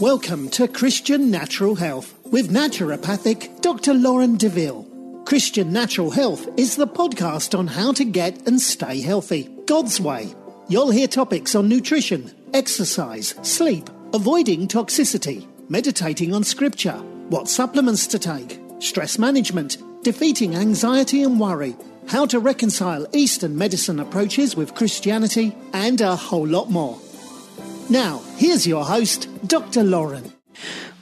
Welcome to Christian Natural Health with naturopathic Dr. Lauren Deville. Christian Natural Health is the podcast on how to get and stay healthy God's way. You'll hear topics on nutrition, exercise, sleep, avoiding toxicity, meditating on scripture, what supplements to take, stress management, defeating anxiety and worry, how to reconcile Eastern medicine approaches with Christianity, and a whole lot more. Now, here's your host, Dr. Lauren.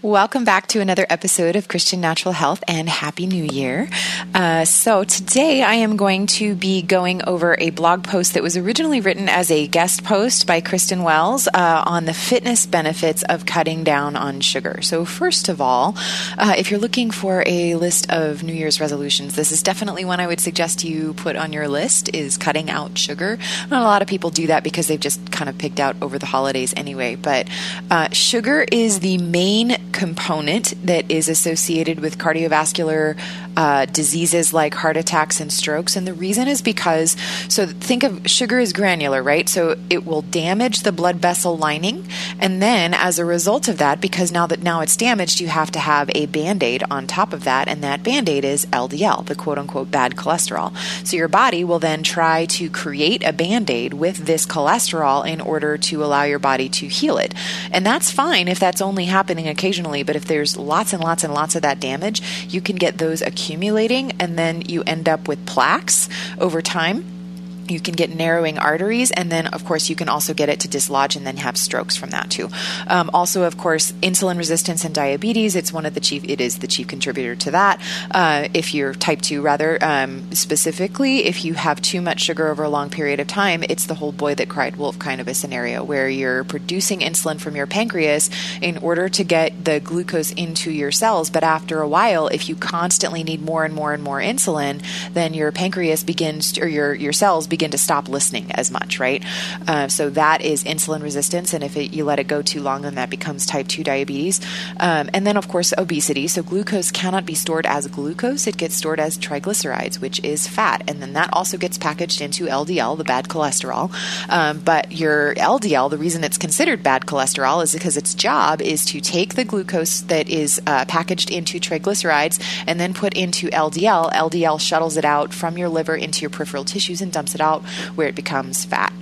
Welcome back to another episode of Christian Natural Health and Happy New Year. Uh, so, today I am going to be going over a blog post that was originally written as a guest post by Kristen Wells uh, on the fitness benefits of cutting down on sugar. So, first of all, uh, if you're looking for a list of New Year's resolutions, this is definitely one I would suggest you put on your list is cutting out sugar. Not a lot of people do that because they've just kind of picked out over the holidays anyway, but uh, sugar is the main component that is associated with cardiovascular uh, diseases like heart attacks and strokes. And the reason is because, so think of sugar as granular, right? So it will damage the blood vessel lining. And then as a result of that, because now that now it's damaged, you have to have a band aid on top of that. And that band aid is LDL, the quote unquote bad cholesterol. So your body will then try to create a band aid with this cholesterol in order to allow your body to heal it. And that's fine if that's only happening occasionally. But if there's lots and lots and lots of that damage, you can get those accumulating and then you end up with plaques over time you can get narrowing arteries, and then, of course, you can also get it to dislodge and then have strokes from that too. Um, also, of course, insulin resistance and diabetes. It's one of the chief. It is the chief contributor to that. Uh, if you're type two, rather um, specifically, if you have too much sugar over a long period of time, it's the whole boy that cried wolf kind of a scenario where you're producing insulin from your pancreas in order to get the glucose into your cells. But after a while, if you constantly need more and more and more insulin, then your pancreas begins, or your your cells begin to stop listening as much, right? Uh, so that is insulin resistance, and if it, you let it go too long, then that becomes type 2 diabetes. Um, and then, of course, obesity. So glucose cannot be stored as glucose, it gets stored as triglycerides, which is fat. And then that also gets packaged into LDL, the bad cholesterol. Um, but your LDL, the reason it's considered bad cholesterol is because its job is to take the glucose that is uh, packaged into triglycerides and then put into LDL. LDL shuttles it out from your liver into your peripheral tissues and dumps it where it becomes fat.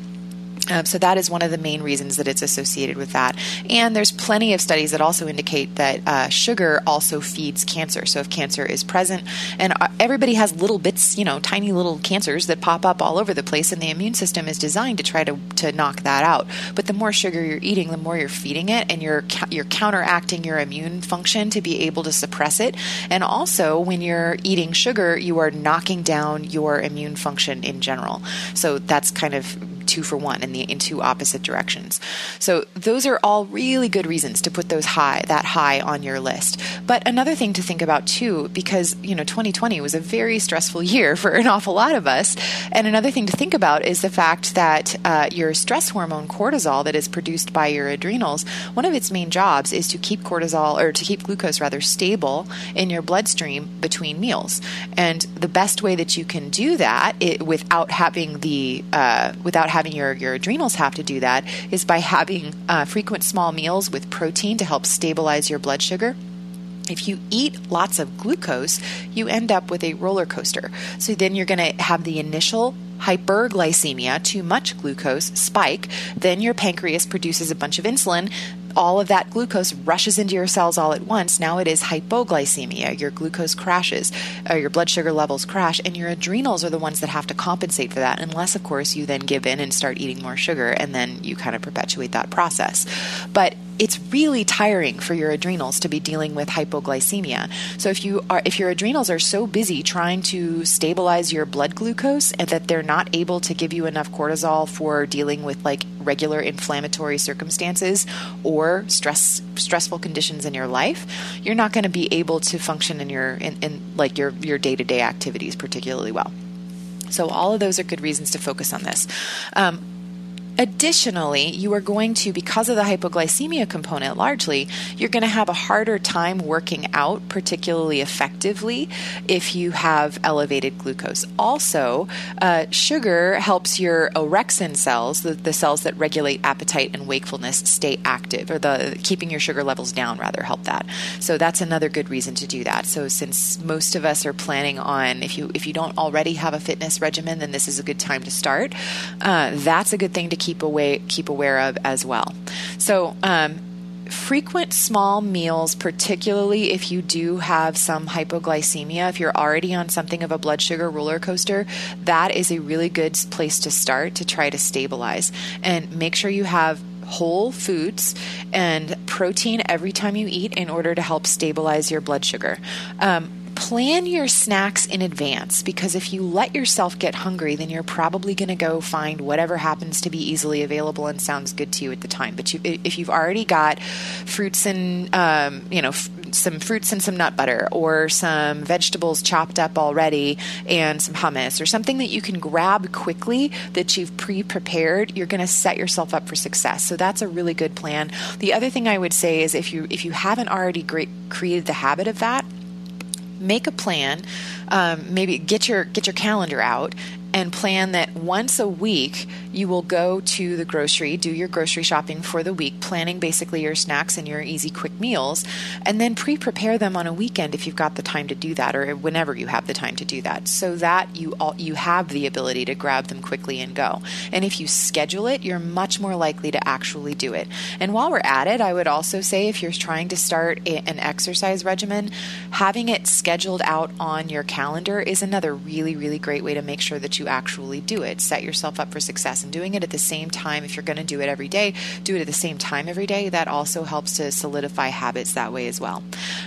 Um, so that is one of the main reasons that it's associated with that. And there's plenty of studies that also indicate that uh, sugar also feeds cancer. So if cancer is present, and uh, everybody has little bits, you know, tiny little cancers that pop up all over the place, and the immune system is designed to try to, to knock that out. But the more sugar you're eating, the more you're feeding it, and you're you're counteracting your immune function to be able to suppress it. And also, when you're eating sugar, you are knocking down your immune function in general. So that's kind of two for one in the in two opposite directions. So those are all really good reasons to put those high that high on your list. But another thing to think about too, because you know 2020 was a very stressful year for an awful lot of us, and another thing to think about is the fact that uh, your stress hormone cortisol that is produced by your adrenals, one of its main jobs is to keep cortisol or to keep glucose rather stable in your bloodstream between meals. And the best way that you can do that it, without having the uh, without having your, your adrenals have to do that is by having uh, frequent small meals with protein to help stabilize your blood sugar. If you eat lots of glucose, you end up with a roller coaster. So then you're going to have the initial hyperglycemia, too much glucose spike. Then your pancreas produces a bunch of insulin all of that glucose rushes into your cells all at once. Now it is hypoglycemia. Your glucose crashes, or your blood sugar levels crash, and your adrenals are the ones that have to compensate for that, unless, of course, you then give in and start eating more sugar, and then you kind of perpetuate that process. But it's really tiring for your adrenals to be dealing with hypoglycemia. So if you are if your adrenals are so busy trying to stabilize your blood glucose and that they're not able to give you enough cortisol for dealing with like regular inflammatory circumstances or stress stressful conditions in your life, you're not going to be able to function in your in, in like your your day-to-day activities particularly well. So all of those are good reasons to focus on this. Um, Additionally, you are going to, because of the hypoglycemia component largely, you're going to have a harder time working out particularly effectively if you have elevated glucose. Also, uh, sugar helps your orexin cells, the, the, cells that regulate appetite and wakefulness, stay active, or the keeping your sugar levels down rather help that. So that's another good reason to do that. So since most of us are planning on, if you if you don't already have a fitness regimen, then this is a good time to start. Uh, that's a good thing to keep away keep aware of as well. So. Um, frequent small meals, particularly if you do have some hypoglycemia, if you're already on something of a blood sugar roller coaster, that is a really good place to start to try to stabilize. And make sure you have whole foods and protein every time you eat in order to help stabilize your blood sugar. Um, plan your snacks in advance because if you let yourself get hungry, then you're probably going to go find whatever happens to be easily available and sounds good to you at the time. But you, if you've already got fruits and um, you know f- some fruits and some nut butter, or some vegetables chopped up already, and some hummus, or something that you can grab quickly that you've pre-prepared, you're going to set yourself up for success. So that's a really good plan. The other thing I would say is if you if you haven't already great, created the habit of that make a plan um, maybe get your get your calendar out and plan that once a week you will go to the grocery, do your grocery shopping for the week, planning basically your snacks and your easy quick meals, and then pre prepare them on a weekend if you've got the time to do that or whenever you have the time to do that so that you all, you have the ability to grab them quickly and go. And if you schedule it, you're much more likely to actually do it. And while we're at it, I would also say if you're trying to start a, an exercise regimen, having it scheduled out on your calendar is another really, really great way to make sure that you actually do it. Set yourself up for success and doing it at the same time. If you're going to do it every day, do it at the same time every day. That also helps to solidify habits that way as well.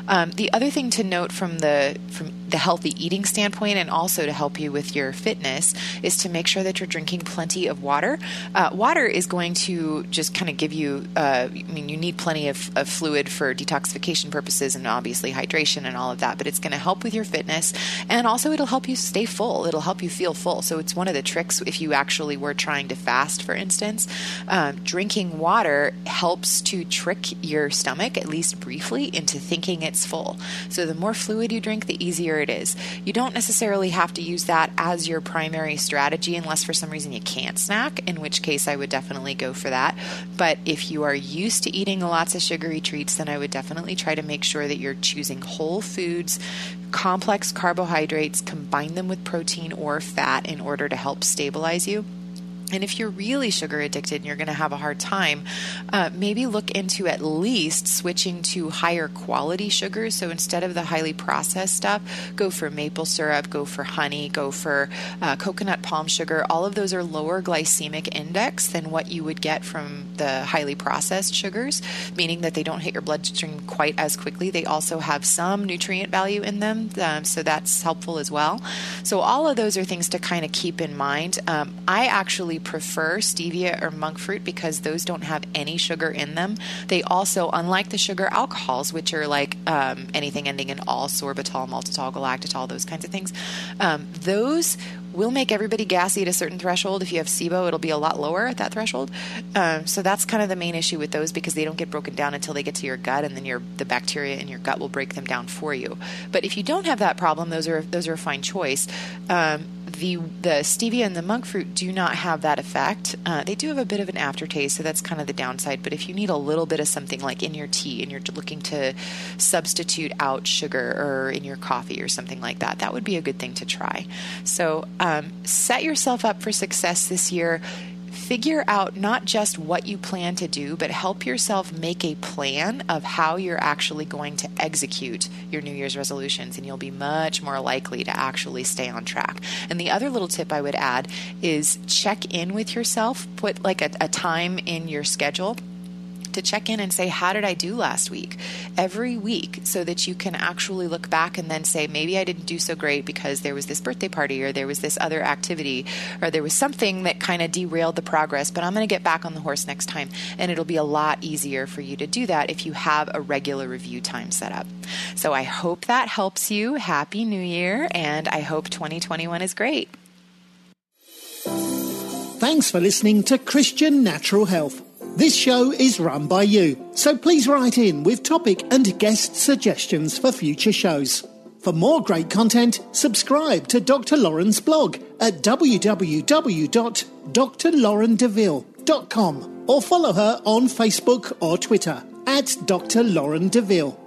Um, the other thing to note from the from the healthy eating standpoint and also to help you with your fitness is to make sure that you're drinking plenty of water. Uh, water is going to just kind of give you, uh, I mean, you need plenty of, of fluid for detoxification purposes and obviously hydration and all of that, but it's going to help with your fitness and also it'll help you stay full. It'll help you feel full. So it's one of the tricks if you actually were trying to fast, for instance. Um, drinking water helps to trick your stomach, at least briefly, into thinking it's full. So the more fluid you drink, the easier it is. You don't necessarily have to use that as your primary strategy unless for some reason you can't snack, in which case I would definitely go for that. But if you are used to eating lots of sugary treats, then I would definitely try to make sure that you're choosing whole foods, complex carbohydrates, combine them with protein or fat in order to help stabilize you. And if you're really sugar addicted and you're going to have a hard time, uh, maybe look into at least switching to higher quality sugars. So instead of the highly processed stuff, go for maple syrup, go for honey, go for uh, coconut palm sugar. All of those are lower glycemic index than what you would get from the highly processed sugars, meaning that they don't hit your bloodstream quite as quickly. They also have some nutrient value in them, um, so that's helpful as well. So all of those are things to kind of keep in mind. Um, I actually prefer stevia or monk fruit because those don't have any sugar in them. They also, unlike the sugar alcohols, which are like um, anything ending in all, sorbitol, maltitol, galactitol, those kinds of things, um, those will make everybody gassy at a certain threshold. If you have SIBO, it'll be a lot lower at that threshold. Um, so that's kind of the main issue with those because they don't get broken down until they get to your gut, and then your the bacteria in your gut will break them down for you. But if you don't have that problem, those are those are a fine choice. Um, the the stevia and the monk fruit do not have that effect. Uh, they do have a bit of an aftertaste, so that's kind of the downside. But if you need a little bit of something like in your tea and you're looking to substitute out sugar or in your coffee or something like that, that would be a good thing to try. So um, set yourself up for success this year figure out not just what you plan to do, but help yourself make a plan of how you're actually going to execute your New Year's resolutions, and you'll be much more likely to actually stay on track. And the other little tip I would add is check in with yourself, put like a, a time in your schedule to check in and say, How did I do last week? Every week, so that you can actually look back and then say, Maybe I didn't do so great because there was this birthday party or there was this other activity or there was something that kind of derailed the progress, but I'm going to get back on the horse next time. And it'll be a lot easier for you to do that if you have a regular review time set up. So I hope that helps you. Happy New Year, and I hope 2021 is great. Thanks for listening to Christian Natural Health. This show is run by you, so please write in with topic and guest suggestions for future shows. For more great content, subscribe to Dr. Lauren's blog at www.drlaurendeville.com or follow her on Facebook or Twitter at Dr. Lauren Deville.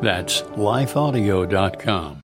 That's lifeaudio.com.